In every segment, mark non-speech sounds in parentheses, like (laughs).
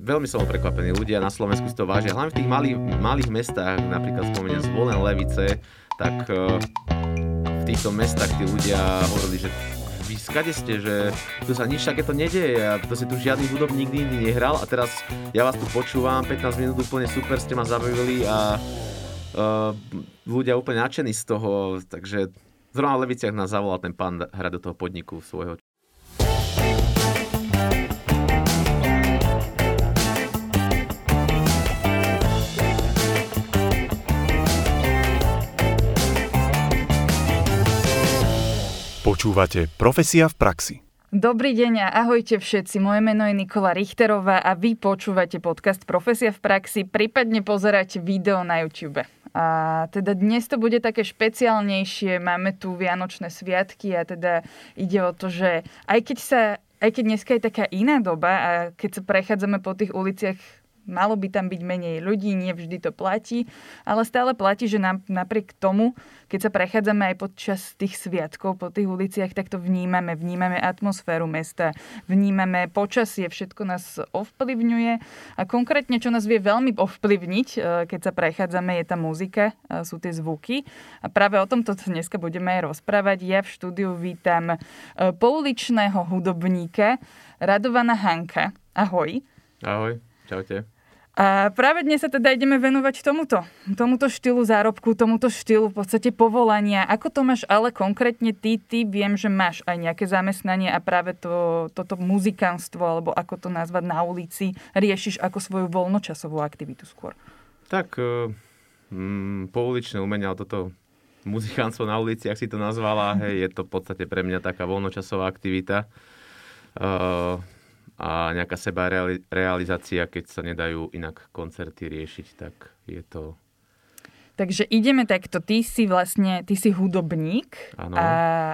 veľmi som bol prekvapený. Ľudia na Slovensku si to vážia. Hlavne v tých malých, malých mestách, napríklad spomeniem Zvolen, Levice, tak uh, v týchto mestách tí ľudia hovorili, že vy skade ste, že tu sa nič takéto nedeje a to si tu žiadny hudobník nikdy nehral a teraz ja vás tu počúvam, 15 minút úplne super ste ma zabavili a uh, ľudia úplne nadšení z toho, takže zrovna v Leviciach nás zavolal ten pán hrať do toho podniku svojho Počúvate Profesia v praxi. Dobrý deň a ahojte všetci. Moje meno je Nikola Richterová a vy počúvate podcast Profesia v praxi, prípadne pozeráte video na YouTube. A teda dnes to bude také špeciálnejšie, máme tu Vianočné sviatky a teda ide o to, že aj keď sa aj keď dneska je taká iná doba a keď sa prechádzame po tých uliciach malo by tam byť menej ľudí, nie vždy to platí, ale stále platí, že napriek tomu, keď sa prechádzame aj počas tých sviatkov po tých uliciach, tak to vnímame, vnímame atmosféru mesta, vnímame počasie, všetko nás ovplyvňuje a konkrétne, čo nás vie veľmi ovplyvniť, e, keď sa prechádzame, je tá muzika, e, sú tie zvuky a práve o tomto dneska budeme aj rozprávať. Ja v štúdiu vítam e, pouličného hudobníka Radovana Hanka. Ahoj. Ahoj, čaute. A práve dnes sa teda ideme venovať tomuto, tomuto štýlu zárobku, tomuto štýlu v podstate povolania. Ako to máš ale konkrétne ty? Ty viem, že máš aj nejaké zamestnanie a práve to, toto muzikánstvo, alebo ako to nazvať na ulici, riešiš ako svoju voľnočasovú aktivitu skôr. Tak, mm, pouličné umenie, ale toto muzikánstvo na ulici, ak si to nazvala, hej, je to v podstate pre mňa taká voľnočasová aktivita. Uh, a nejaká seba realizácia, keď sa nedajú inak koncerty riešiť, tak je to... Takže ideme takto, ty si vlastne, ty si hudobník ano. a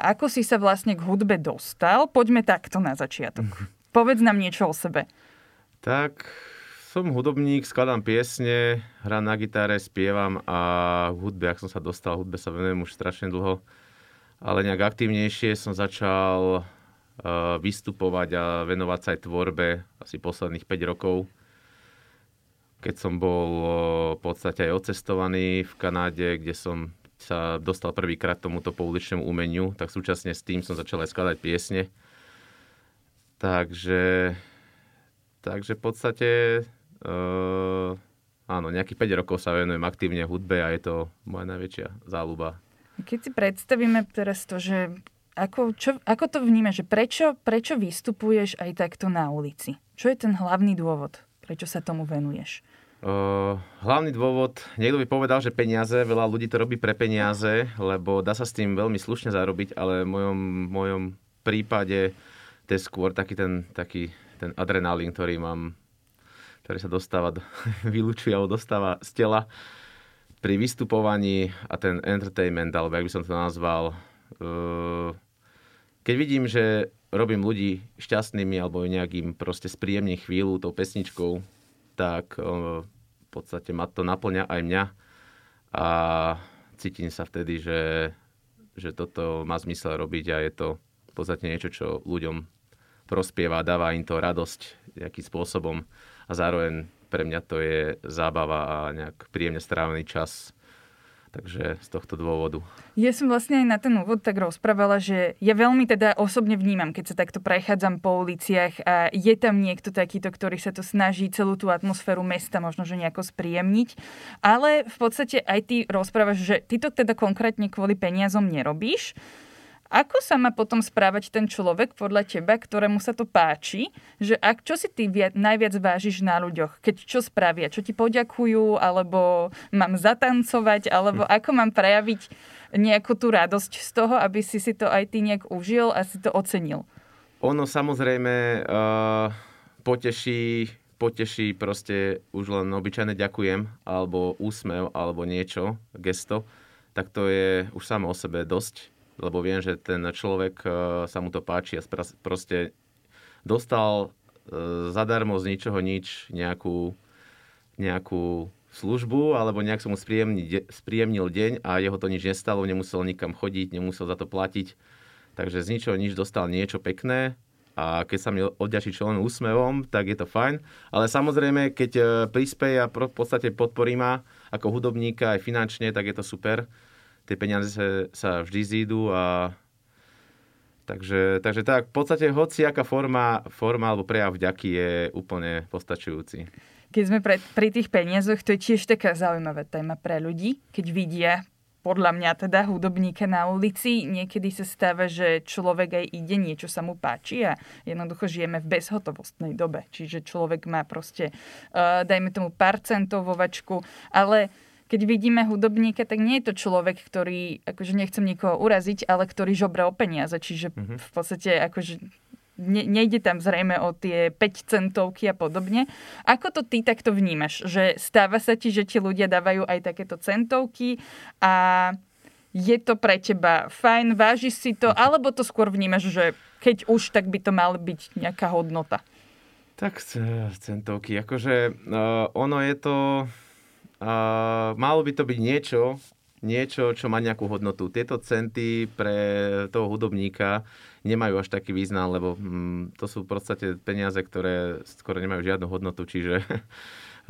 ako si sa vlastne k hudbe dostal? Poďme takto na začiatok. (laughs) Povedz nám niečo o sebe. Tak, som hudobník, skladám piesne, hrám na gitare, spievam a v hudbe, ak som sa dostal, hudbe sa venujem už strašne dlho. Ale nejak aktivnejšie som začal vystupovať a venovať sa aj tvorbe asi posledných 5 rokov. Keď som bol eh, v podstate aj odcestovaný v Kanáde, kde som sa dostal prvýkrát tomuto pouličnému umeniu, tak súčasne s tým som začal aj skladať piesne. Takže, takže v podstate uh, áno, nejakých 5 rokov sa venujem aktívne hudbe a je to moja najväčšia záľuba. Keď si predstavíme teraz to, že ako, čo, ako to vnímaš, prečo, prečo vystupuješ aj takto na ulici? Čo je ten hlavný dôvod, prečo sa tomu venuješ? Uh, hlavný dôvod, niekto by povedal, že peniaze, veľa ľudí to robí pre peniaze, lebo dá sa s tým veľmi slušne zarobiť, ale v mojom, mojom prípade to je skôr taký ten, taký ten adrenalín, ktorý mám, ktorý sa dostáva, (laughs) vylúčuje alebo dostáva z tela pri vystupovaní a ten entertainment, alebo jak by som to nazval, uh, keď vidím, že robím ľudí šťastnými alebo nejakým proste spríjemne chvíľu tou pesničkou, tak v podstate ma to naplňa aj mňa. A cítim sa vtedy, že, že toto má zmysel robiť a je to v podstate niečo, čo ľuďom prospieva, dáva im to radosť nejakým spôsobom. A zároveň pre mňa to je zábava a nejak príjemne strávený čas Takže z tohto dôvodu. Ja som vlastne aj na ten úvod tak rozprávala, že ja veľmi teda osobne vnímam, keď sa takto prechádzam po uliciach a je tam niekto takýto, ktorý sa to snaží celú tú atmosféru mesta možno, že nejako spríjemniť. Ale v podstate aj ty rozprávaš, že ty to teda konkrétne kvôli peniazom nerobíš, ako sa má potom správať ten človek podľa teba, ktorému sa to páči? Že ak, čo si ty viac, najviac vážiš na ľuďoch? Keď čo spravia? Čo ti poďakujú? Alebo mám zatancovať? Alebo hm. ako mám prejaviť nejakú tú radosť z toho, aby si si to aj ty nejak užil a si to ocenil? Ono samozrejme uh, poteší, poteší proste už len obyčajné ďakujem, alebo úsmev, alebo niečo, gesto, tak to je už samo o sebe dosť lebo viem, že ten človek e, sa mu to páči a proste dostal e, zadarmo z ničoho nič nejakú, nejakú službu, alebo nejak som mu spríjemnil deň a jeho to nič nestalo, nemusel nikam chodiť, nemusel za to platiť. Takže z ničoho nič dostal niečo pekné a keď sa mi odďačí len úsmevom, tak je to fajn. Ale samozrejme, keď e, prispieje a v podstate podporí ma ako hudobníka aj finančne, tak je to super. Tie peniaze sa vždy zídu a Takže, takže tak, v podstate hociaká forma, forma alebo prejav vďaky je úplne postačujúci. Keď sme pre, pri tých peniazoch, to je tiež taká zaujímavá téma pre ľudí, keď vidia podľa mňa teda hudobníka na ulici, niekedy sa stáva, že človek aj ide, niečo sa mu páči a jednoducho žijeme v bezhotovostnej dobe. Čiže človek má proste, uh, dajme tomu pár centov vo vačku, ale keď vidíme hudobníka, tak nie je to človek, ktorý, akože nechcem nikoho uraziť, ale ktorý žobre o peniaze. Čiže mm-hmm. v podstate akože ne, nejde tam zrejme o tie 5 centovky a podobne. Ako to ty takto vnímaš? Že stáva sa ti, že ti ľudia dávajú aj takéto centovky a je to pre teba fajn, vážiš si to, alebo to skôr vnímaš, že keď už, tak by to mala byť nejaká hodnota? Tak centovky, akože uh, ono je to, malo by to byť niečo, niečo, čo má nejakú hodnotu. Tieto centy pre toho hudobníka nemajú až taký význam, lebo mm, to sú v podstate peniaze, ktoré skoro nemajú žiadnu hodnotu, čiže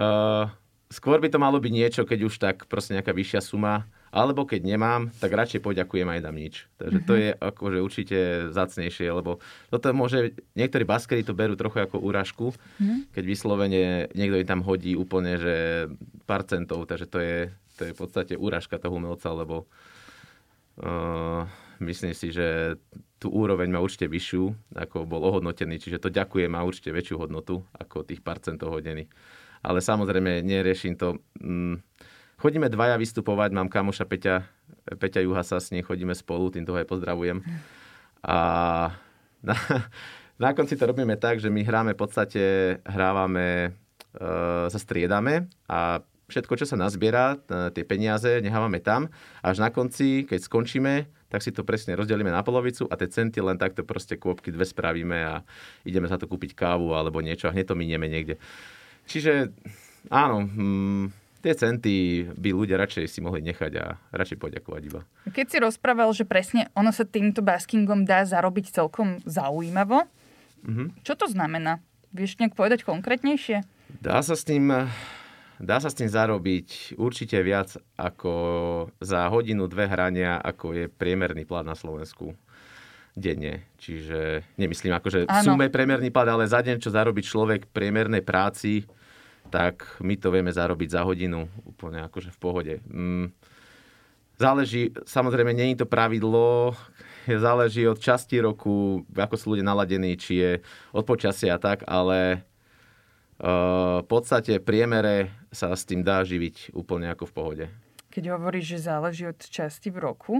uh, (laughs) skôr by to malo byť niečo, keď už tak proste nejaká vyššia suma, alebo keď nemám, tak radšej poďakujem aj dám nič. Takže to mhm. je akože určite zacnejšie, lebo toto môže, niektorí baskery to berú trochu ako úražku, mm-hmm. keď vyslovene niekto im tam hodí úplne, že pár centov, takže to je, to je v podstate úražka toho umelca, lebo uh, myslím si, že tú úroveň má určite vyššiu, ako bol ohodnotený, čiže to ďakujem má určite väčšiu hodnotu ako tých pár centov hodený. Ale samozrejme neriešim to. Mm, chodíme dvaja vystupovať, mám kamoša Peťa, Peťa Juhasa, s ním chodíme spolu, týmto aj pozdravujem. A na, na konci to robíme tak, že my hráme v podstate, hrávame, e, sa striedame a všetko, čo sa nazbiera, e, tie peniaze, nechávame tam. Až na konci, keď skončíme, tak si to presne rozdelíme na polovicu a tie centy len takto proste kôpky dve spravíme a ideme za to kúpiť kávu alebo niečo a hneď to minieme niekde. Čiže áno, hm, tie centy by ľudia radšej si mohli nechať a radšej poďakovať iba. Keď si rozprával, že presne ono sa týmto baskingom dá zarobiť celkom zaujímavo, mm-hmm. čo to znamená? Vieš nejak povedať konkrétnejšie? Dá sa s tým Dá sa s tým zarobiť určite viac ako za hodinu, dve hrania, ako je priemerný plat na Slovensku denne. Čiže nemyslím akože v sume priemerný plat, ale za deň, čo zarobí človek priemernej práci, tak my to vieme zarobiť za hodinu úplne akože v pohode. Mm. Záleží, samozrejme, není to pravidlo, (laughs) záleží od časti roku, ako sú ľudia naladení, či je od počasia a tak, ale v podstate priemere sa s tým dá živiť úplne ako v pohode. Keď hovoríš, že záleží od časti v roku,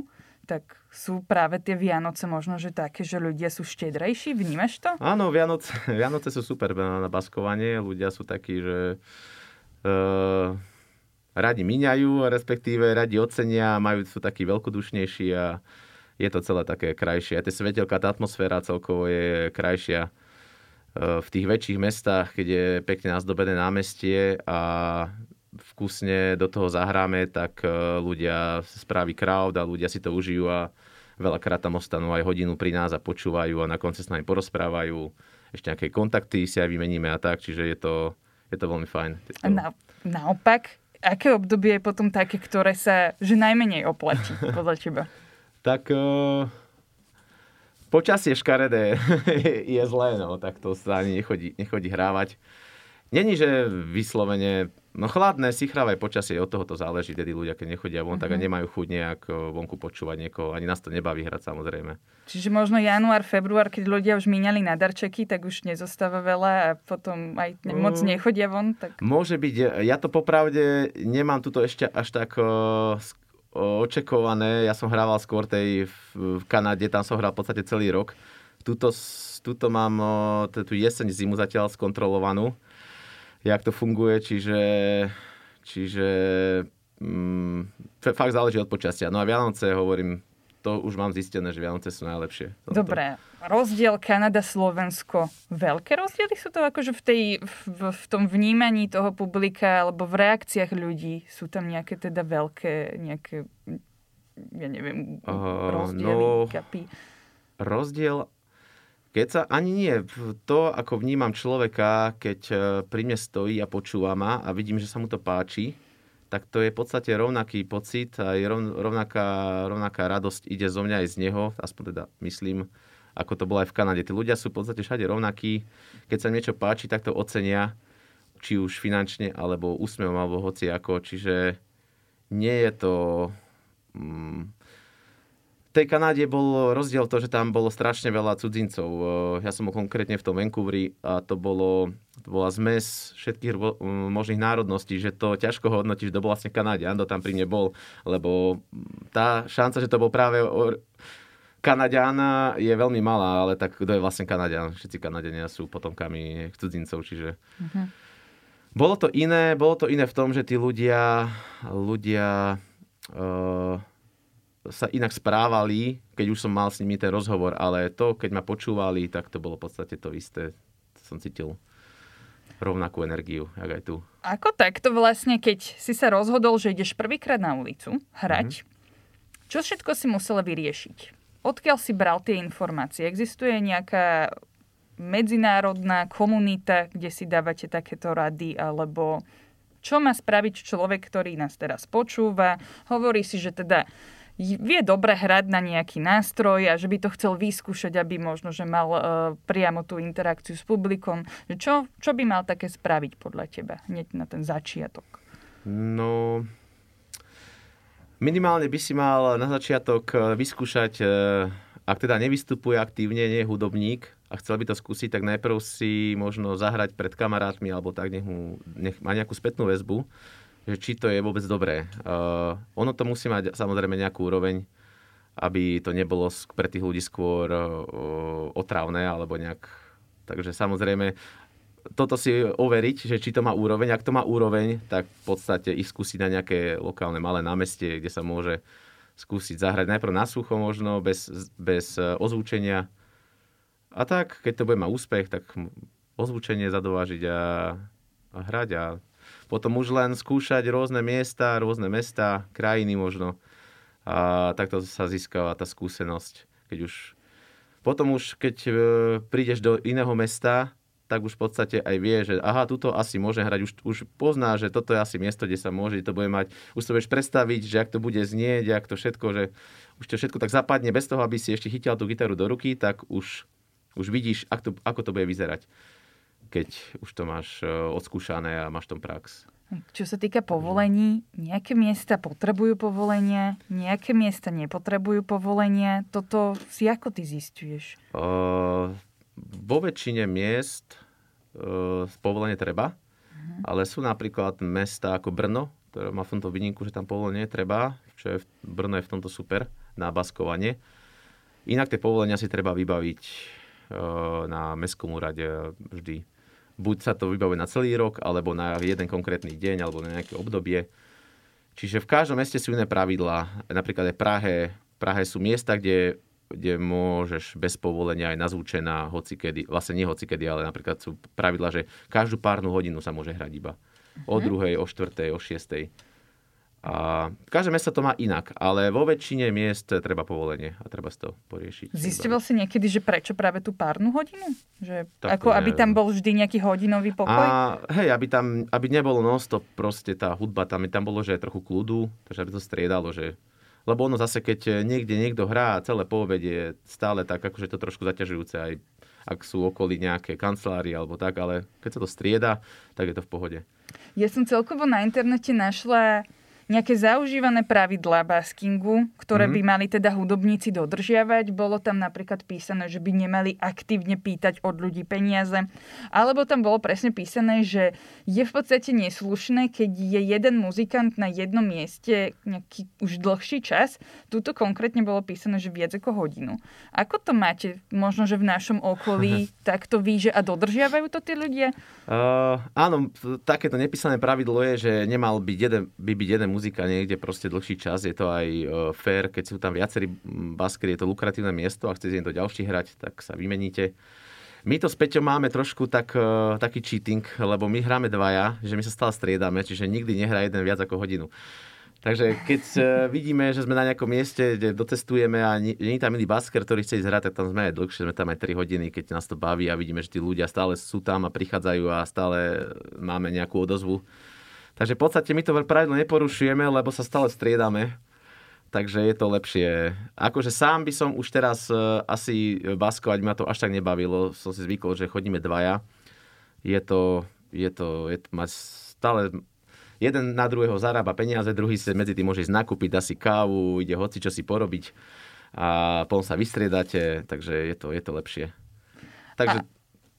tak sú práve tie Vianoce možno, že také, že ľudia sú štedrejší? Vnímaš to? Áno, Vianoce, (laughs) Vianoce sú super na baskovanie. Ľudia sú takí, že uh, radi miňajú, respektíve radi ocenia, majú, sú takí veľkodušnejší a je to celé také krajšie. A tie svetelka, tá atmosféra celkovo je krajšia Eh, v tých väčších mestách, keď je pekne nazdobené námestie a vkusne do toho zahráme, tak eh, ľudia spraví crowd a ľudia si to užijú a veľakrát tam ostanú aj hodinu pri nás a počúvajú a na konci s nami porozprávajú. Ešte nejaké kontakty si aj vymeníme a tak, čiže je to, je to veľmi fajn. A na, naopak, aké obdobie je potom také, ktoré sa že najmenej oplatí (laughs) podľa teba? tak uh, počasie škaredé (laughs) je zlé, no, tak to sa ani nechodí, nechodí hrávať. Není, že vyslovene, no chladné, sichravé počasie, od toho to záleží, tedy ľudia, keď nechodia von, mm-hmm. tak a mhm. nemajú chuť nejak vonku počúvať niekoho, ani nás to nebaví hrať samozrejme. Čiže možno január, február, keď ľudia už míňali na darčeky, tak už nezostáva veľa a potom aj ne- moc mm. nechodia von. Tak... Môže byť, ja to popravde nemám tuto ešte až tak uh, očekované. Ja som hrával skôr tej v, v Kanade, tam som hral v podstate celý rok. Tuto, tuto mám tú jeseň, zimu zatiaľ skontrolovanú, jak to funguje, čiže, čiže mm, fakt záleží od počasia. No a Vianoce, hovorím, to už mám zistené, že Vianoce sú najlepšie. Dobre, rozdiel Kanada-Slovensko, veľké rozdiely sú to akože v, tej, v, v tom vnímaní toho publika alebo v reakciách ľudí? Sú tam nejaké teda veľké, nejaké, ja neviem, rozdiely, uh, no, kapy? Rozdiel, Keď sa, ani nie. To, ako vnímam človeka, keď e, pri mne stojí a počúva ma a vidím, že sa mu to páči, tak to je v podstate rovnaký pocit a rovnaká, rovnaká radosť ide zo mňa aj z neho, aspoň teda myslím, ako to bolo aj v Kanade. Tí ľudia sú v podstate všade rovnakí. Keď sa niečo páči, tak to ocenia, či už finančne, alebo úsmevom, alebo hoci ako. Čiže nie je to... Mm, tej Kanáde bol rozdiel to, že tam bolo strašne veľa cudzincov. Ja som bol konkrétne v tom Vancouveri a to bolo to bola zmes všetkých možných národností, že to ťažko hodnotíš, kto bol vlastne Kanadian, kto tam pri mne bol, lebo tá šanca, že to bol práve Kanadiana je veľmi malá, ale tak kto je vlastne Kanadian? Všetci Kanadiania sú potomkami cudzincov, čiže... Uh-huh. Bolo to iné, bolo to iné v tom, že tí ľudia, ľudia uh, sa inak správali, keď už som mal s nimi ten rozhovor, ale to, keď ma počúvali, tak to bolo v podstate to isté, som cítil rovnakú energiu, jak aj tu. Ako takto vlastne, keď si sa rozhodol, že ideš prvýkrát na ulicu hrať, mm-hmm. čo všetko si musela vyriešiť? Odkiaľ si bral tie informácie? Existuje nejaká medzinárodná komunita, kde si dávate takéto rady, alebo čo má spraviť človek, ktorý nás teraz počúva? Hovorí si, že teda vie dobre hrať na nejaký nástroj a že by to chcel vyskúšať, aby možno, že mal uh, priamo tú interakciu s publikom. Čo, čo by mal také spraviť podľa teba hneď na ten začiatok? No, minimálne by si mal na začiatok e, vyskúšať, uh, ak teda nevystupuje aktívne, nie je hudobník a chcel by to skúsiť, tak najprv si možno zahrať pred kamarátmi alebo tak, nech, mu, nech má nejakú spätnú väzbu že či to je vôbec dobré. Uh, ono to musí mať samozrejme nejakú úroveň, aby to nebolo pre tých ľudí skôr uh, otravné alebo nejak... Takže samozrejme, toto si overiť, že či to má úroveň. Ak to má úroveň, tak v podstate ich skúsiť na nejaké lokálne malé námestie, kde sa môže skúsiť zahrať najprv na sucho možno, bez, bez e, ozvučenia. A tak, keď to bude mať úspech, tak ozvučenie zadovážiť a, a hrať a potom už len skúšať rôzne miesta, rôzne mesta, krajiny možno. A takto sa získava tá skúsenosť. Keď už, potom už, keď e, prídeš do iného mesta, tak už v podstate aj vie, že aha, tuto asi môže hrať, už, už pozná, že toto je asi miesto, kde sa môže, to bude mať, už to budeš predstaviť, že ak to bude znieť, ak to všetko, že už to všetko tak zapadne bez toho, aby si ešte chytil tú gitaru do ruky, tak už, už vidíš, ako to, ako to bude vyzerať keď už to máš e, odskúšané a máš tom prax. Čo sa týka povolení, nejaké miesta potrebujú povolenia, nejaké miesta nepotrebujú povolenia. Toto si ako ty zistuješ? Uh, vo väčšine miest uh, povolenie treba, uh-huh. ale sú napríklad mesta ako Brno, ktoré má v tomto vyninku, že tam povolenie treba, čo je v, Brno je v tomto super na baskovanie. Inak tie povolenia si treba vybaviť uh, na mestskom úrade vždy buď sa to vybavuje na celý rok, alebo na jeden konkrétny deň, alebo na nejaké obdobie. Čiže v každom meste sú iné pravidlá. Napríklad aj Prahe, Prahe sú miesta, kde, kde môžeš bez povolenia aj nazúčená hocikedy, vlastne nie hocikedy, ale napríklad sú pravidla, že každú párnu hodinu sa môže hrať iba. O mhm. druhej, o štvrtej, o šiestej. A každé mesto to má inak, ale vo väčšine miest treba povolenie a treba si to poriešiť. Zistil si niekedy, že prečo práve tú párnu hodinu? Že ako, aby tam bol vždy nejaký hodinový pokoj? A, hej, aby tam aby nebolo non-stop proste tá hudba, tam, tam bolo, že je trochu kľudu, takže aby to striedalo, že lebo ono zase, keď niekde niekto hrá celé po obede, je stále tak, akože to trošku zaťažujúce aj ak sú okolí nejaké kancelárie alebo tak, ale keď sa to strieda, tak je to v pohode. Ja som celkovo na internete našla nejaké zaužívané pravidlá baskingu, ktoré mm-hmm. by mali teda hudobníci dodržiavať. Bolo tam napríklad písané, že by nemali aktívne pýtať od ľudí peniaze. Alebo tam bolo presne písané, že je v podstate neslušné, keď je jeden muzikant na jednom mieste nejaký už dlhší čas. Tuto konkrétne bolo písané, že viac ako hodinu. Ako to máte možno, že v našom okolí (laughs) takto ví, že a dodržiavajú to tí ľudia? Uh, áno, takéto nepísané pravidlo je, že nemal byť jeden, by byť jeden muzika niekde proste dlhší čas, je to aj uh, fair, keď sú tam viacerí baskery, je to lukratívne miesto a chcete to ďalší hrať, tak sa vymeníte. My to s Peťom máme trošku tak, uh, taký cheating, lebo my hráme dvaja, že my sa stále striedame, čiže nikdy nehrá jeden viac ako hodinu. Takže keď uh, vidíme, že sme na nejakom mieste, kde docestujeme a nie, nie je tam iný basker, ktorý chce ísť hrať, tak tam sme aj dlhšie, sme tam aj 3 hodiny, keď nás to baví a vidíme, že tí ľudia stále sú tam a prichádzajú a stále máme nejakú odozvu. Takže v podstate my to pravidlo neporušujeme, lebo sa stále striedame. Takže je to lepšie. Akože sám by som už teraz uh, asi baskovať, ma to až tak nebavilo. Som si zvykol, že chodíme dvaja. Je to, je to, je to mať stále jeden na druhého zarába peniaze, druhý si medzi tým môže ísť nakúpiť, dá si kávu, ide hoci čo si porobiť a potom sa vystriedate, takže je to, je to lepšie. Takže a...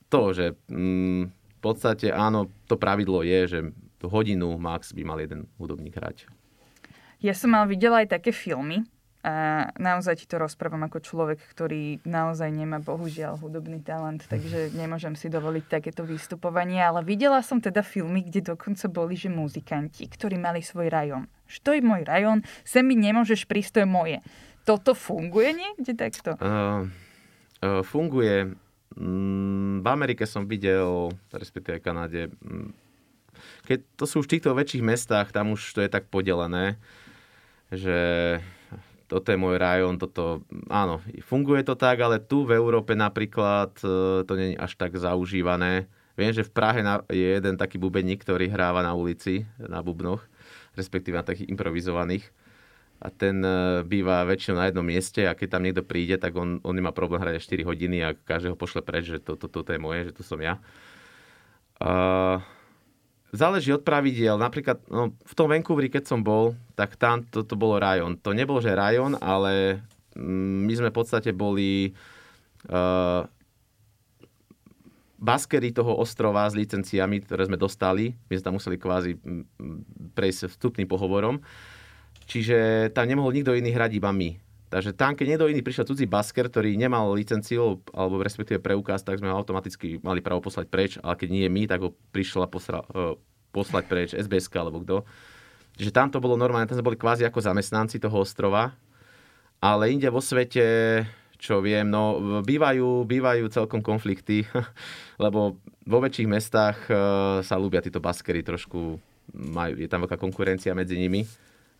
to, že mm, v podstate áno, to pravidlo je, že hodinu max by mal jeden hudobník hrať. Ja som mal videla aj také filmy, a naozaj ti to rozprávam ako človek, ktorý naozaj nemá bohužiaľ hudobný talent, takže (laughs) nemôžem si dovoliť takéto vystupovanie, ale videla som teda filmy, kde dokonca boli, že muzikanti, ktorí mali svoj rajón. Že to je môj rajón, sem mi nemôžeš prísť, to je moje. Toto funguje niekde takto? Uh, uh, funguje. Mm, v Amerike som videl, respektíve Kanáde, mm, keď to sú už v týchto väčších mestách, tam už to je tak podelené, že toto je môj rajón, toto, áno, funguje to tak, ale tu v Európe napríklad e, to nie je až tak zaužívané. Viem, že v Prahe je jeden taký bubeník, ktorý hráva na ulici, na bubnoch, respektíve na takých improvizovaných. A ten e, býva väčšinou na jednom mieste a keď tam niekto príde, tak on, on nemá problém hrať 4 hodiny a každého pošle preč, že toto to, to, to je moje, že tu som ja. Uh, záleží od pravidiel. Napríklad no, v tom Vancouveri, keď som bol, tak tam to, to bolo rajon. To nebolo, že rajon, ale mm, my sme v podstate boli uh, baskery toho ostrova s licenciami, ktoré sme dostali. My sme tam museli kvázi prejsť vstupným pohovorom. Čiže tam nemohol nikto iný hrať, iba my. Takže tam, keď niekto iný prišiel cudzí basker, ktorý nemal licenciu alebo respektíve preukaz, tak sme ho automaticky mali právo poslať preč, ale keď nie my, tak ho prišla posra, uh, poslať preč SBS alebo kto. Čiže tam to bolo normálne, tam sme boli kvázi ako zamestnanci toho ostrova, ale inde vo svete, čo viem, no bývajú, bývajú celkom konflikty, (laughs) lebo vo väčších mestách uh, sa ľúbia títo baskery trošku, majú, je tam veľká konkurencia medzi nimi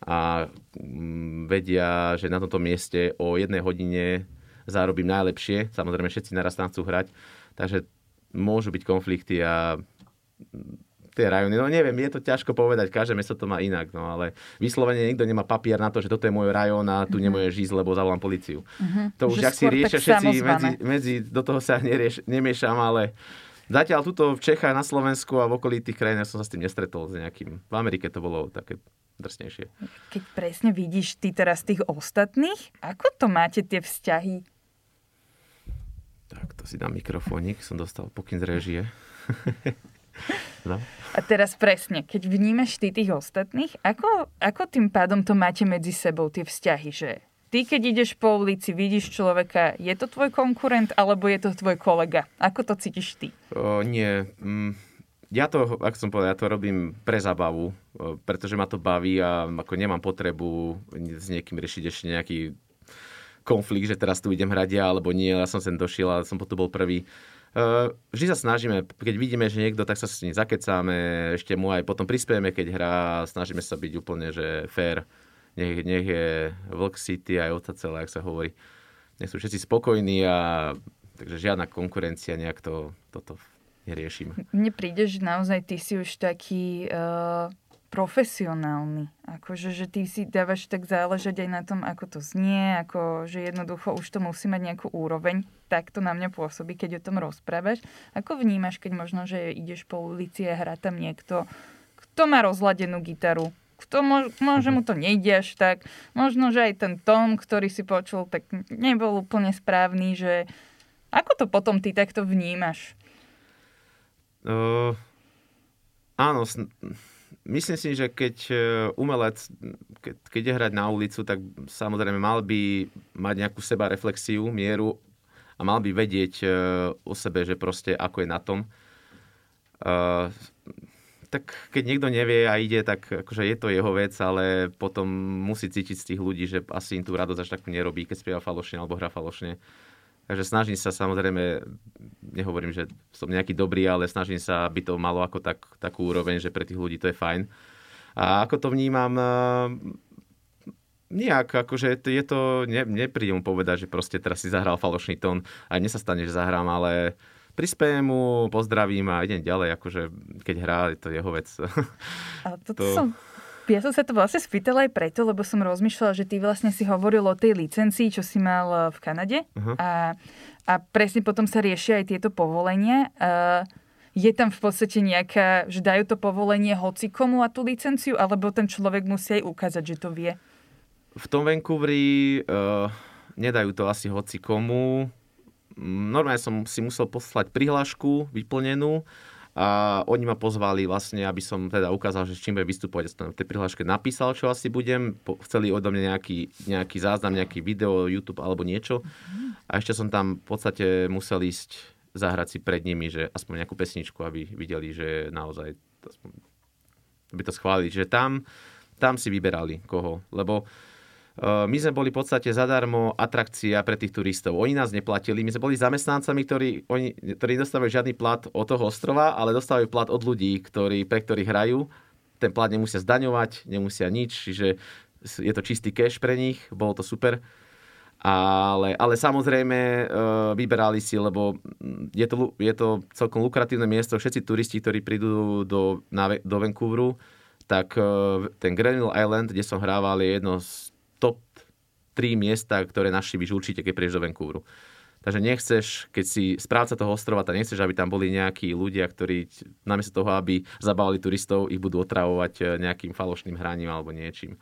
a mm, vedia, že na tomto mieste o jednej hodine zarobím najlepšie. Samozrejme, všetci naraz tam chcú hrať, takže môžu byť konflikty a mm, tie rajony, no neviem, je to ťažko povedať, každé mesto to má inak, no ale vyslovene nikto nemá papier na to, že toto je môj rajón a tu mm-hmm. nemôžeš ísť, lebo zavolám policiu. Mm-hmm. To už, ak si riešia všetci, medzi, medzi, do toho sa nerieš, nemiešam, ale zatiaľ tuto v Čechách, na Slovensku a v okolitých krajinách som sa s tým nestretol s nejakým. V Amerike to bolo také drsnejšie. Keď presne vidíš ty teraz tých ostatných, ako to máte tie vzťahy? Tak, to si dám mikrofónik, som dostal pokyn z režie. (laughs) no. A teraz presne, keď vnímaš ty tých ostatných, ako, ako tým pádom to máte medzi sebou tie vzťahy, že ty keď ideš po ulici, vidíš človeka, je to tvoj konkurent alebo je to tvoj kolega? Ako to cítiš ty? O, nie, mm, ja to, ak som povedal, ja to robím pre zabavu, pretože ma to baví a ako nemám potrebu s niekým riešiť ešte nejaký konflikt, že teraz tu idem hrať ja, alebo nie, ja som sem došiel, ale som tu bol prvý. Vždy sa snažíme, keď vidíme, že niekto, tak sa s ním zakecáme, ešte mu aj potom prispieme, keď hrá, snažíme sa byť úplne, že fair. Nech, nech je Vlk City aj oca celé, ak sa hovorí. Nech sú všetci spokojní a takže žiadna konkurencia nejak to, toto neriešim. Mne príde, že naozaj ty si už taký uh, profesionálny. Akože, že ty si dávaš tak záležať aj na tom, ako to znie, ako, že jednoducho už to musí mať nejakú úroveň. Tak to na mňa pôsobí, keď o tom rozprávaš. Ako vnímaš, keď možno, že ideš po ulici a hrá tam niekto, kto má rozladenú gitaru, kto môže mu to nejde až tak. Možno, že aj ten tón, ktorý si počul, tak nebol úplne správny, že ako to potom ty takto vnímaš? Uh, áno, myslím si, že keď e, umelec, keď, keď je hrať na ulicu, tak samozrejme mal by mať nejakú seba reflexiu, mieru a mal by vedieť uh, o sebe, že proste ako je na tom. Uh, tak keď niekto nevie a ide, tak akože je to jeho vec, ale potom musí cítiť z tých ľudí, že asi im tú radosť až takú nerobí, keď spieva falošne alebo hra falošne. Takže snažím sa samozrejme, nehovorím, že som nejaký dobrý, ale snažím sa, aby to malo ako tak, takú úroveň, že pre tých ľudí to je fajn. A ako to vnímam, uh, nejak, akože je to, ne, nepríde mu povedať, že proste teraz si zahral falošný tón a mne sa stane, že zahrám, ale prispejem mu, pozdravím a idem ďalej, akože keď hrá, je to jeho vec. Ale toto to... som ja som sa to vlastne spýtala aj preto, lebo som rozmýšľala, že ty vlastne si hovoril o tej licencii, čo si mal eh, v Kanade uh-huh. a, a presne potom sa riešia aj tieto povolenia. Uh, je tam v podstate nejaká, že dajú to povolenie hoci komu a tú licenciu, alebo ten človek musí aj ukázať, že to vie? V tom Vancouveri uh, nedajú to asi hoci komu. Normálne som si musel poslať prihlášku vyplnenú a oni ma pozvali vlastne, aby som teda ukázal, že s čím budem vystupovať. Ja som v tej prihláške napísal, čo asi budem. Chceli odo mňa nejaký, nejaký záznam, nejaký video, YouTube alebo niečo. A ešte som tam v podstate musel ísť zahrať si pred nimi, že aspoň nejakú pesničku, aby videli, že naozaj by to schválili. Že tam, tam si vyberali koho. Lebo my sme boli v podstate zadarmo atrakcia pre tých turistov. Oni nás neplatili, my sme boli zamestnancami, ktorí, oni, ktorí nedostávajú žiadny plat od toho ostrova, ale dostávajú plat od ľudí, ktorí, pre ktorých hrajú. Ten plat nemusia zdaňovať, nemusia nič, čiže je to čistý cash pre nich, bolo to super. Ale, ale samozrejme e, vyberali si, lebo je to, je to celkom lukratívne miesto. Všetci turisti, ktorí prídu do, na, do Vancouveru, tak e, ten Granville Island, kde som hrával, je jedno z top 3 miesta, ktoré naštíviš určite, keď prídeš do Vancouveru. Takže nechceš, keď si správca toho ostrova, tak nechceš, aby tam boli nejakí ľudia, ktorí namiesto toho, aby zabávali turistov, ich budú otravovať eh, nejakým falošným hraním alebo niečím.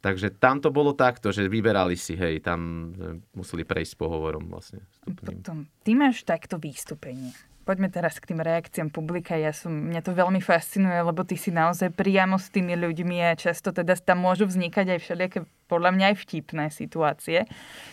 Takže tam to bolo takto, že vyberali si, hej, tam eh, museli prejsť s pohovorom vlastne. Potom, ty máš takto výstupenie poďme teraz k tým reakciám publika. Ja som, mňa to veľmi fascinuje, lebo ty si naozaj priamo s tými ľuďmi a často teda tam môžu vznikať aj všelijaké, podľa mňa aj vtipné situácie.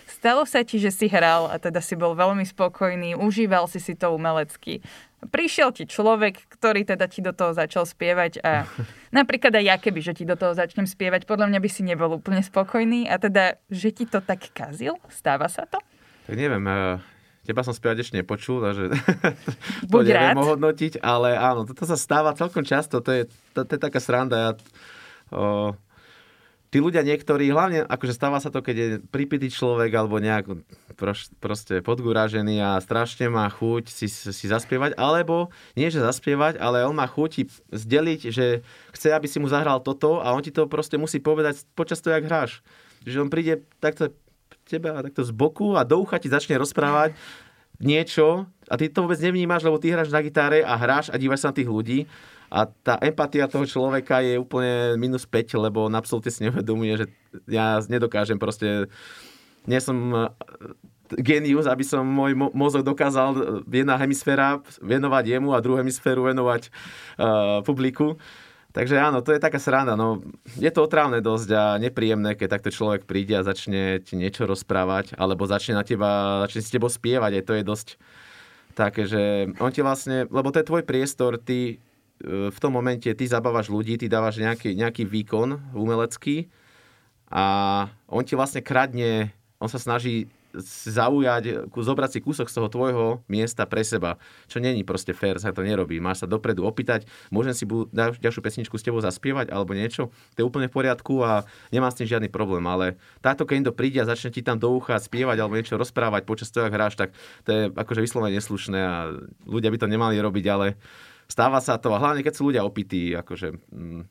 Stalo sa ti, že si hral a teda si bol veľmi spokojný, užíval si si to umelecky. Prišiel ti človek, ktorý teda ti do toho začal spievať a (laughs) napríklad aj ja keby, že ti do toho začnem spievať, podľa mňa by si nebol úplne spokojný a teda, že ti to tak kazil? Stáva sa to? Tak neviem, eh, Teba som spievať ešte nepočul, takže (laughs) to neviem rád. ohodnotiť, ale áno, toto sa stáva celkom často, to je, to, to je taká sranda. Ja, o, tí ľudia niektorí, hlavne akože stáva sa to, keď je pripitý človek alebo nejak proš, proste podgúražený a strašne má chuť si, si zaspievať, alebo nie, že zaspievať, ale on má chuť zdeliť, že chce, aby si mu zahral toto a on ti to proste musí povedať počas toho, jak hráš. Že on príde takto teba takto z boku a do ucha ti začne rozprávať niečo a ty to vôbec nevnímaš, lebo ty hráš na gitáre a hráš a dívaš sa na tých ľudí a tá empatia toho človeka je úplne minus 5, lebo on absolútne si neuvedomuje, že ja nedokážem proste, nie som eh, genius, aby som môj mozog dokázal jedna hemisféra venovať jemu a druhú hemisféru venovať uh, publiku. Takže áno, to je taká sranda. No, je to otrávne dosť a nepríjemné, keď takto človek príde a začne ti niečo rozprávať, alebo začne na teba, začne s tebou spievať. Aj to je dosť také, že on ti vlastne, lebo to je tvoj priestor, ty e, v tom momente ty zabávaš ľudí, ty dávaš nejaký, nejaký výkon umelecký a on ti vlastne kradne, on sa snaží zaujať, zobrať si kúsok z toho tvojho miesta pre seba, čo není proste fér, sa to nerobí. Máš sa dopredu opýtať, môžem si ďalšiu pesničku s tebou zaspievať alebo niečo, to je úplne v poriadku a nemá s tým žiadny problém, ale táto, keď príde a začne ti tam do ucha spievať alebo niečo rozprávať počas toho, ak hráš, tak to je akože vyslovene neslušné a ľudia by to nemali robiť, ale stáva sa to a hlavne keď sú ľudia opití, akože mm,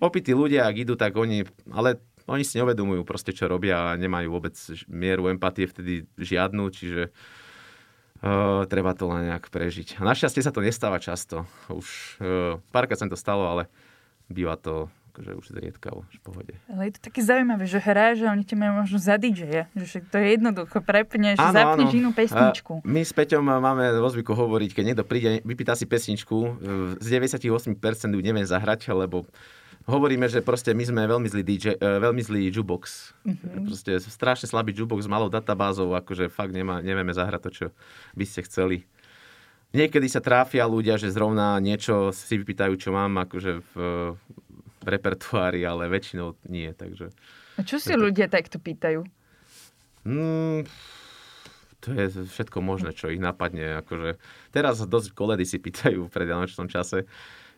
opití ľudia, ak idú, tak oni, ale oni si neuvedomujú proste, čo robia a nemajú vôbec mieru empatie vtedy žiadnu, čiže uh, treba to len nejak prežiť. A našťastie sa to nestáva často. Už uh, párkrát sa to stalo, ale býva to akože už zriedkavo, v pohode. Ale je to také zaujímavé, že hráš a oni ti majú možno za DJ, že to je jednoducho, prepneš, áno, zapneš áno. inú pesničku. A my s Peťom máme vo zvyku hovoriť, keď niekto príde, vypýta si pesničku, z 98% ju neviem zahrať, lebo hovoríme, že proste my sme veľmi zlý, DJ, e, veľmi zlý jukebox. Mm-hmm. Proste strašne slabý jukebox s malou databázou, akože fakt nemá, nevieme zahrať to, čo by ste chceli. Niekedy sa tráfia ľudia, že zrovna niečo si vypýtajú, čo mám akože v, v repertoári, ale väčšinou nie. Takže, A čo si to... ľudia takto pýtajú? Mm, to je všetko možné, čo ich napadne. Akože, teraz dosť koledy si pýtajú v predvianočnom čase,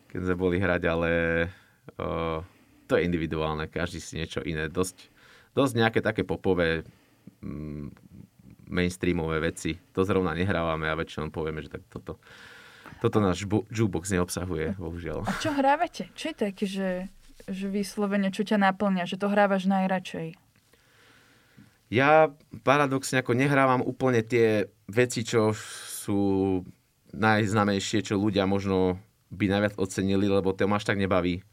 keď sme boli hrať, ale to je individuálne, každý si niečo iné. Dosť, dosť nejaké také popové mm, mainstreamové veci. To zrovna nehrávame a väčšinou povieme, že tak toto, toto náš jukebox neobsahuje, bohužiaľ. A čo hrávate? Čo je také, že, že vyslovene, čo ťa naplňa, že to hrávaš najradšej? Ja paradoxne ako nehrávam úplne tie veci, čo sú najznamejšie, čo ľudia možno by najviac ocenili, lebo to ma až tak nebaví.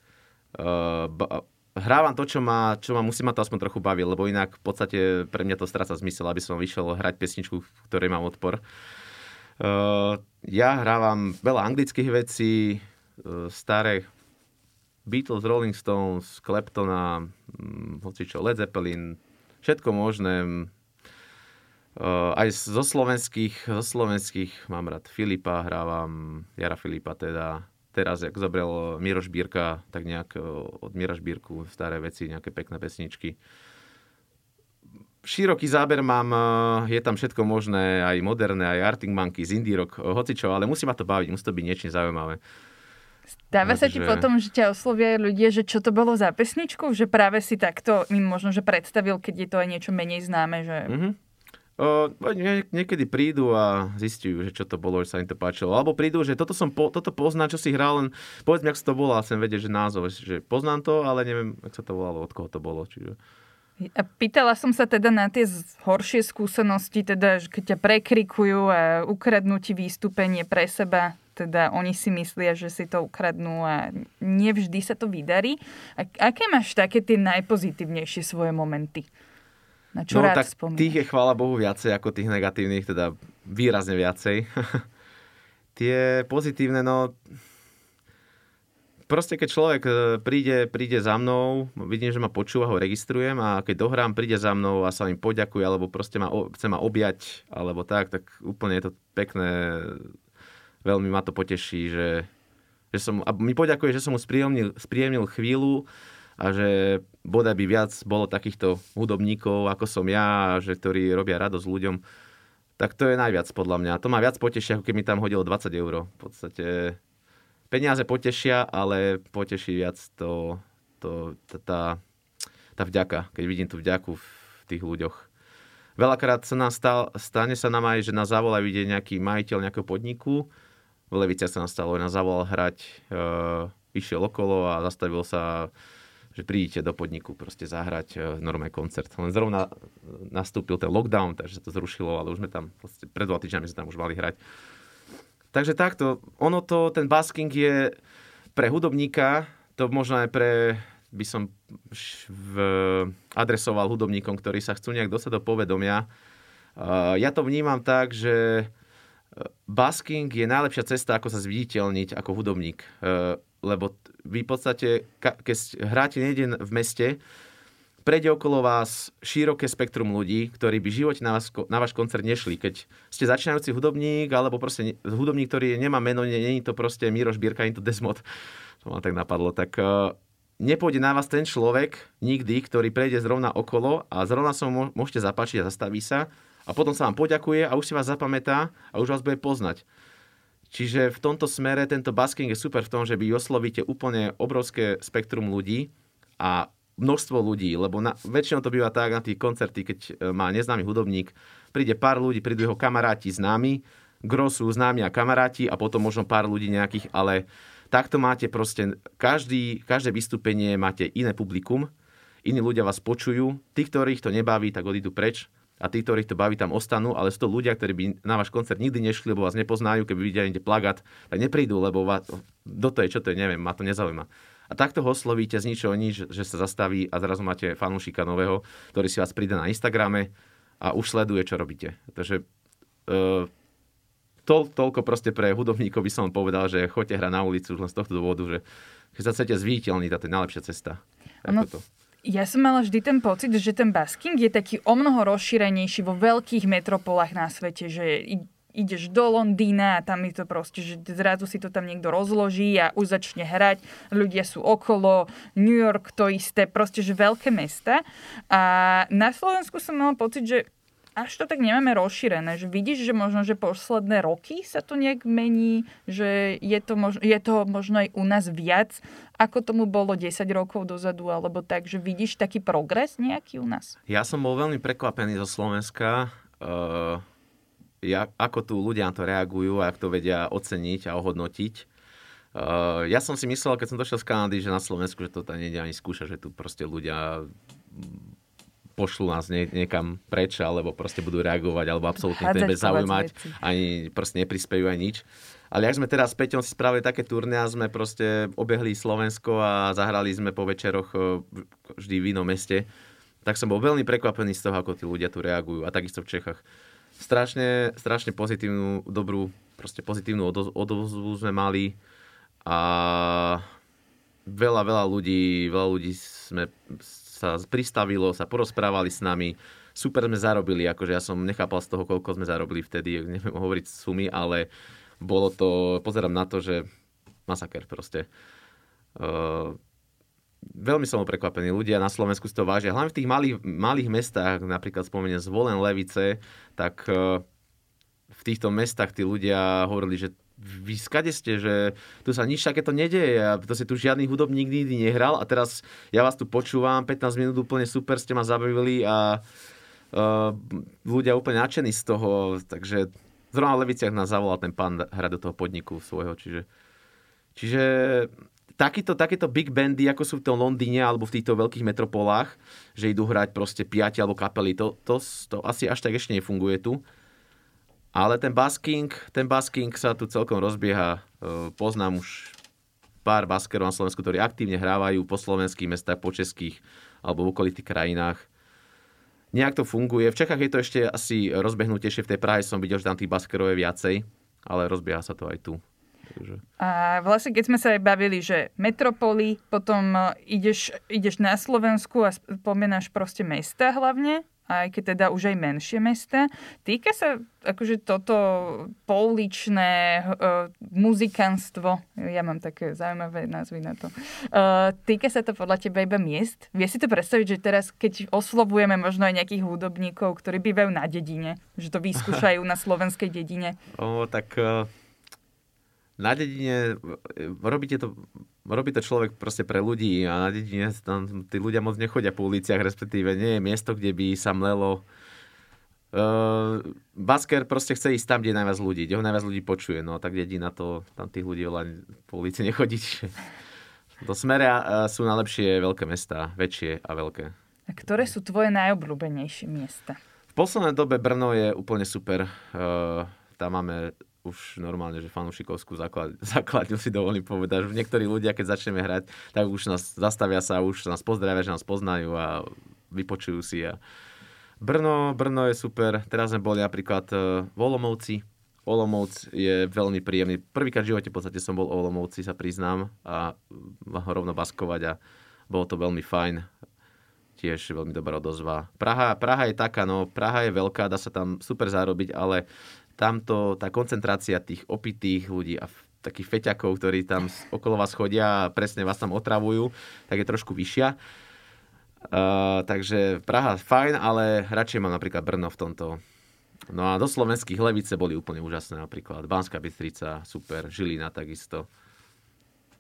Uh, ba- hrávam to, čo ma, čo ma musí ma to aspoň trochu baviť, lebo inak v podstate pre mňa to stráca zmysel, aby som vyšiel hrať pesničku, v ktorej mám odpor. Uh, ja hrávam veľa anglických vecí, uh, staré Beatles, Rolling Stones, Claptona, um, hoci čo, Led Zeppelin, všetko možné. Uh, aj zo slovenských, zo slovenských mám rád Filipa, hrávam Jara Filipa teda, teraz, jak zobrel Miroš Bírka, tak nejak e, od Miroš Bírku staré veci, nejaké pekné pesničky. Široký záber mám, e, je tam všetko možné, aj moderné, aj Arctic Monkeys, indie rock, hocičo, ale musí ma to baviť, musí to byť niečo zaujímavé. Stáva sa ti potom, že ťa oslovia ľudia, že čo to bolo za pesničku? Že práve si takto im možno, že predstavil, keď je to aj niečo menej známe, že... Mm-hmm. Nie, niekedy prídu a zistujú, že čo to bolo, že sa im to páčilo. Alebo prídu, že toto, som po, toto poznám, čo si hral, len povedz mi, ak sa to volá, chcem vedieť, že názov, že poznám to, ale neviem, ak sa to volalo, od koho to bolo. Čiže... A pýtala som sa teda na tie horšie skúsenosti, teda, že keď ťa prekrikujú a ukradnú ti výstupenie pre seba, teda oni si myslia, že si to ukradnú a nevždy sa to vydarí. A aké máš také tie najpozitívnejšie svoje momenty? Na čo no, rád tak spomínaš? tých je chvála Bohu viacej ako tých negatívnych, teda výrazne viacej. (laughs) Tie pozitívne, no proste keď človek e, príde, príde za mnou, vidím, že ma počúva, ho registrujem a keď dohrám, príde za mnou a sa im poďakuje, alebo proste ma, chce ma objať, alebo tak, tak úplne je to pekné, veľmi ma to poteší, že, že som, a mi poďakuje, že som mu spríjemnil, spríjemnil chvíľu, a že bodaj by viac bolo takýchto hudobníkov, ako som ja, že ktorí robia radosť ľuďom, tak to je najviac podľa mňa. To ma viac potešia, ako mi tam hodilo 20 eur. V podstate peniaze potešia, ale poteší viac to, to, tá, tá vďaka, keď vidím tú vďaku v tých ľuďoch. Veľakrát sa nám stal, stane sa nám aj, že nás zavolá vidieť nejaký majiteľ nejakého podniku. V Levice sa nám stalo, nás zavolal hrať, e, išiel okolo a zastavil sa že prídete do podniku proste zahrať e, normálny koncert. Len zrovna nastúpil ten lockdown, takže to zrušilo, ale už sme tam, pred dva týždňami sme tam už mali hrať. Takže takto, ono to, ten basking je pre hudobníka, to možno aj pre, by som v, adresoval hudobníkom, ktorí sa chcú nejak dostať do povedomia. Uh, ja to vnímam tak, že basking je najlepšia cesta, ako sa zviditeľniť ako hudobník. Lebo vy v podstate, keď hráte niekde v meste, prejde okolo vás široké spektrum ľudí, ktorí by v živote na, vás, na váš koncert nešli. Keď ste začínajúci hudobník, alebo proste hudobník, ktorý nemá meno, nie, nie je to proste Miroš Bierka, nie to Desmod, (laughs) to ma tak napadlo, tak uh, nepôjde na vás ten človek nikdy, ktorý prejde zrovna okolo a zrovna sa mu môžete zapáčiť a zastaví sa a potom sa vám poďakuje a už si vás zapamätá a už vás bude poznať. Čiže v tomto smere tento basking je super v tom, že vy oslovíte úplne obrovské spektrum ľudí a množstvo ľudí, lebo na, väčšinou to býva tak na tých koncerty, keď e, má neznámy hudobník, príde pár ľudí, prídu jeho kamaráti známi, gro sú známi a kamaráti a potom možno pár ľudí nejakých, ale takto máte proste, každý, každé vystúpenie máte iné publikum, iní ľudia vás počujú, tí, ktorých to nebaví, tak odídu preč a tí, ktorých to baví, tam ostanú, ale sú to ľudia, ktorí by na váš koncert nikdy nešli, lebo vás nepoznajú, keby vidia niekde plagát, tak neprídu, lebo vás, do to je, čo to je, neviem, ma to nezaujíma. A takto ho oslovíte z ničoho nič, že sa zastaví a zrazu máte fanúšika nového, ktorý si vás príde na Instagrame a už sleduje, čo robíte. Takže uh, to, toľko proste pre hudobníkov by som povedal, že choďte hrať na ulicu len z tohto dôvodu, že keď sa chcete zviditeľniť, to je najlepšia cesta. To. Ja som mala vždy ten pocit, že ten basking je taký o mnoho rozšírenejší vo veľkých metropolách na svete, že ideš do Londýna a tam je to proste, že zrazu si to tam niekto rozloží a už začne hrať, ľudia sú okolo, New York to isté, proste, že veľké mesta. A na Slovensku som mala pocit, že až to tak nemáme rozšírené. Že vidíš, že možno, že posledné roky sa to nejak mení, že je to, možno, je to možno aj u nás viac, ako tomu bolo 10 rokov dozadu, alebo tak, že vidíš taký progres nejaký u nás? Ja som bol veľmi prekvapený zo Slovenska. Uh, ja, ako tu ľudia na to reagujú a ako to vedia oceniť a ohodnotiť. Uh, ja som si myslel, keď som došiel z Kanady, že na Slovensku, že to tam nejde ani skúšať, že tu proste ľudia pošlu nás nie, niekam preč, alebo proste budú reagovať, alebo absolútne to nebude zaujímať, ani proste neprispejú aj nič. Ale ak sme teraz s Peťom si spravili také turné a sme proste obehli Slovensko a zahrali sme po večeroch uh, vždy v inom meste, tak som bol veľmi prekvapený z toho, ako tí ľudia tu reagujú. A takisto v Čechách. Strašne, strašne pozitívnu, dobrú, proste pozitívnu odozvu sme mali a veľa, veľa ľudí, veľa ľudí sme sa pristavilo, sa porozprávali s nami. Super sme zarobili, akože ja som nechápal z toho, koľko sme zarobili vtedy, neviem hovoriť sumy, ale bolo to, pozerám na to, že masaker proste. Uh, veľmi som prekvapený. Ľudia na Slovensku si to vážia. Hlavne v tých malých, malých mestách, napríklad spomeniem Zvolen, Levice, tak uh, v týchto mestách tí ľudia hovorili, že vy skade ste, že tu sa nič takéto nedeje a to si tu žiadny hudobník nikdy nehral a teraz ja vás tu počúvam, 15 minút úplne super ste ma zabavili a uh, ľudia úplne nadšení z toho, takže zrovna v Leviciach nás zavolal ten pán hrať do toho podniku svojho, čiže, čiže takýto, takýto big bandy, ako sú v tom Londýne alebo v týchto veľkých metropolách, že idú hrať proste piati alebo kapely, to, to, to asi až tak ešte nefunguje tu. Ale ten basking, ten basking sa tu celkom rozbieha. E, poznám už pár baskerov na Slovensku, ktorí aktívne hrávajú po slovenských mestách, po českých alebo v okolitých krajinách. Nejak to funguje. V Čechách je to ešte asi rozbehnutejšie. V tej Prahe som videl, že tam tých baskerov je viacej, ale rozbieha sa to aj tu. Takže... A vlastne, keď sme sa aj bavili, že metropoly, potom ideš, ideš na Slovensku a spomínaš proste mesta hlavne, aj keď teda už aj menšie mesta. Týka sa akože toto pouličné uh, muzikantstvo, ja mám také zaujímavé názvy na to, uh, týka sa to podľa teba iba miest? Vie si to predstaviť, že teraz, keď oslovujeme možno aj nejakých hudobníkov, ktorí bývajú na dedine, že to vyskúšajú na slovenskej dedine? O, tak uh, na dedine robíte to robí to človek proste pre ľudí a na dedine tam tí ľudia moc nechodia po uliciach, respektíve nie je miesto, kde by sa mlelo. Uh, basker proste chce ísť tam, kde je najviac ľudí, kde ho najviac ľudí počuje, no tak dedina to, tam tých ľudí len po ulici (laughs) nechodí. Do smere uh, sú najlepšie veľké mesta, väčšie a veľké. A ktoré sú tvoje najobľúbenejšie miesta? V poslednej dobe Brno je úplne super. Uh, tam máme už normálne, že fanúšikovskú základ, (laughs) základňu si dovolím povedať, že niektorí ľudia, keď začneme hrať, tak už nás zastavia sa, už nás pozdravia, že nás poznajú a vypočujú si. A Brno, Brno je super. Teraz sme boli napríklad e, v Olomovci. Olomouc je veľmi príjemný. Prvýkrát v živote v podstate som bol v Olomouci, sa priznám, a rovno baskovať a bolo to veľmi fajn. Tiež veľmi dobrá odozva. Praha, Praha je taká, no, Praha je veľká, dá sa tam super zarobiť, ale tamto tá koncentrácia tých opitých ľudí a takých feťakov, ktorí tam okolo vás chodia a presne vás tam otravujú, tak je trošku vyššia. Uh, takže Praha fajn, ale radšej mám napríklad Brno v tomto. No a do slovenských Levice boli úplne úžasné napríklad. Banská Bystrica, super, Žilina takisto.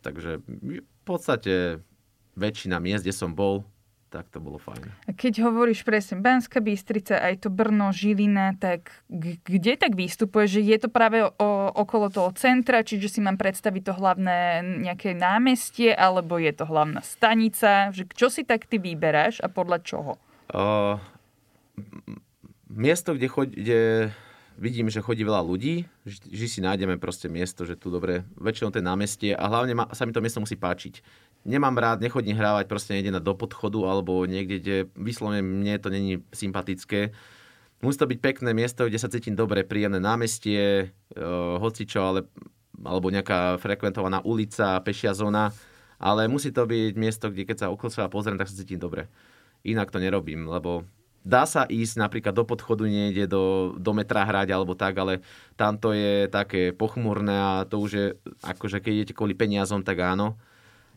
Takže v podstate väčšina miest, kde som bol, tak to bolo fajn. A keď hovoríš presne Banská Bystrica, aj to Brno, Žilina, tak kde tak vystupuje, že je to práve o, okolo toho centra, čiže si mám predstaviť to hlavné nejaké námestie, alebo je to hlavná stanica, že čo si tak ty vyberáš a podľa čoho? Uh, miesto, kde, chodí, kde vidím, že chodí veľa ľudí, že, že si nájdeme proste miesto, že tu dobre, väčšinou to námestie a hlavne ma, sa mi to miesto musí páčiť nemám rád, nechodím hrávať proste niekde na do podchodu alebo niekde, kde vyslovene mne to není sympatické. Musí to byť pekné miesto, kde sa cítim dobre, príjemné námestie, uh, hocičo, ale, alebo nejaká frekventovaná ulica, pešia zóna, ale musí to byť miesto, kde keď sa okolo seba pozriem, tak sa cítim dobre. Inak to nerobím, lebo dá sa ísť napríklad do podchodu niekde, do, do metra hrať alebo tak, ale tamto je také pochmurné a to už je, akože keď idete kvôli peniazom, tak áno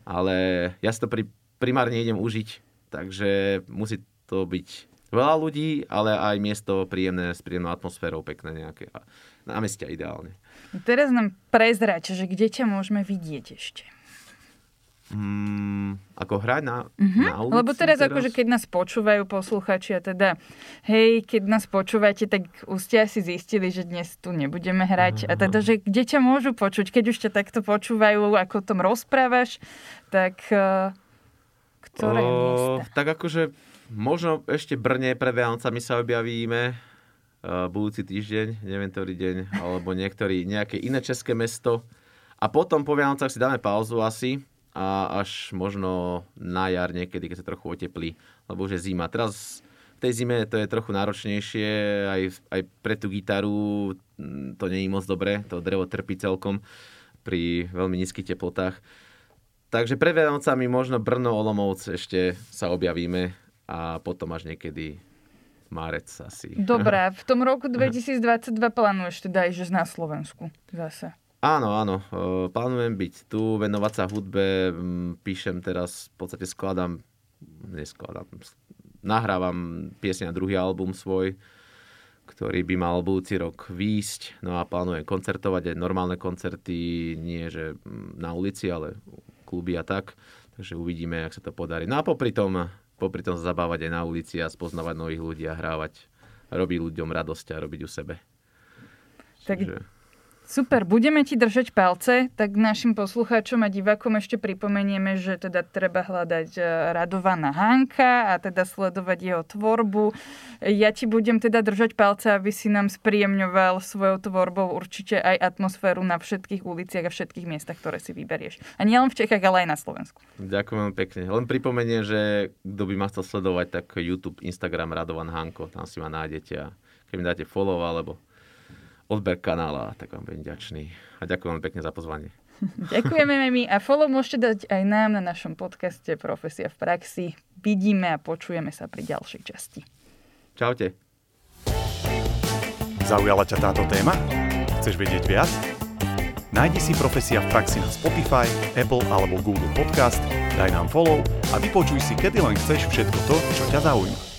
ale ja si to pri, primárne idem užiť, takže musí to byť veľa ľudí, ale aj miesto príjemné, s príjemnou atmosférou, pekné nejaké. Na meste ideálne. Teraz nám prezrať, že kde ťa môžeme vidieť ešte. Mm, ako hrať na, mm-hmm. na ulici? Lebo teraz, teraz, akože keď nás počúvajú posluchači a teda, hej, keď nás počúvate, tak už ste asi zistili, že dnes tu nebudeme hrať. Uh-huh. A teda, že kde ťa môžu počuť? Keď už ťa takto počúvajú, ako o tom rozprávaš, tak uh, ktoré o, miesta? Tak akože možno ešte Brne pred Vianocami sa objavíme uh, budúci týždeň, neviem ktorý deň, alebo niektorý, nejaké iné české mesto. A potom po Vianocach si dáme pauzu asi, a až možno na jar niekedy, keď sa trochu oteplí, lebo už je zima. Teraz v tej zime to je trochu náročnejšie, aj, aj pre tú gitaru mm, to nie je moc dobré, to drevo trpí celkom pri veľmi nízkych teplotách. Takže pre Vianocami možno Brno, Olomouc ešte sa objavíme a potom až niekedy marec asi. Dobre, v tom roku (laughs) 2022 plánuješ teda aj, že na Slovensku zase. Áno, áno. Plánujem byť tu, venovať sa hudbe. Píšem teraz, v podstate skladám, neskladám, nahrávam piesne na druhý album svoj, ktorý by mal budúci rok výjsť. No a plánujem koncertovať aj normálne koncerty, nie že na ulici, ale kluby a tak. Takže uvidíme, jak sa to podarí. No a popri tom, popri tom zabávať aj na ulici a spoznávať nových ľudí a hrávať, robiť ľuďom radosť a robiť u sebe. Tak Čiže... Super, budeme ti držať palce, tak našim poslucháčom a divákom ešte pripomenieme, že teda treba hľadať e, Radovaná Hanka a teda sledovať jeho tvorbu. Ja ti budem teda držať palce, aby si nám spríjemňoval svojou tvorbou určite aj atmosféru na všetkých uliciach a všetkých miestach, ktoré si vyberieš. A nielen v Čechách, ale aj na Slovensku. Ďakujem pekne. Len pripomeniem, že kto by ma chcel sledovať, tak YouTube, Instagram Radovan Hanko, tam si ma nájdete a keď mi dáte follow alebo odber kanála, tak vám budem ďačný. A ďakujem vám pekne za pozvanie. (laughs) Ďakujeme my a follow môžete dať aj nám na našom podcaste Profesia v praxi. Vidíme a počujeme sa pri ďalšej časti. Čaute. Zaujala ťa táto téma? Chceš vedieť viac? Nájdi si Profesia v praxi na Spotify, Apple alebo Google Podcast, daj nám follow a vypočuj si kedy len chceš všetko to, čo ťa zaujíma.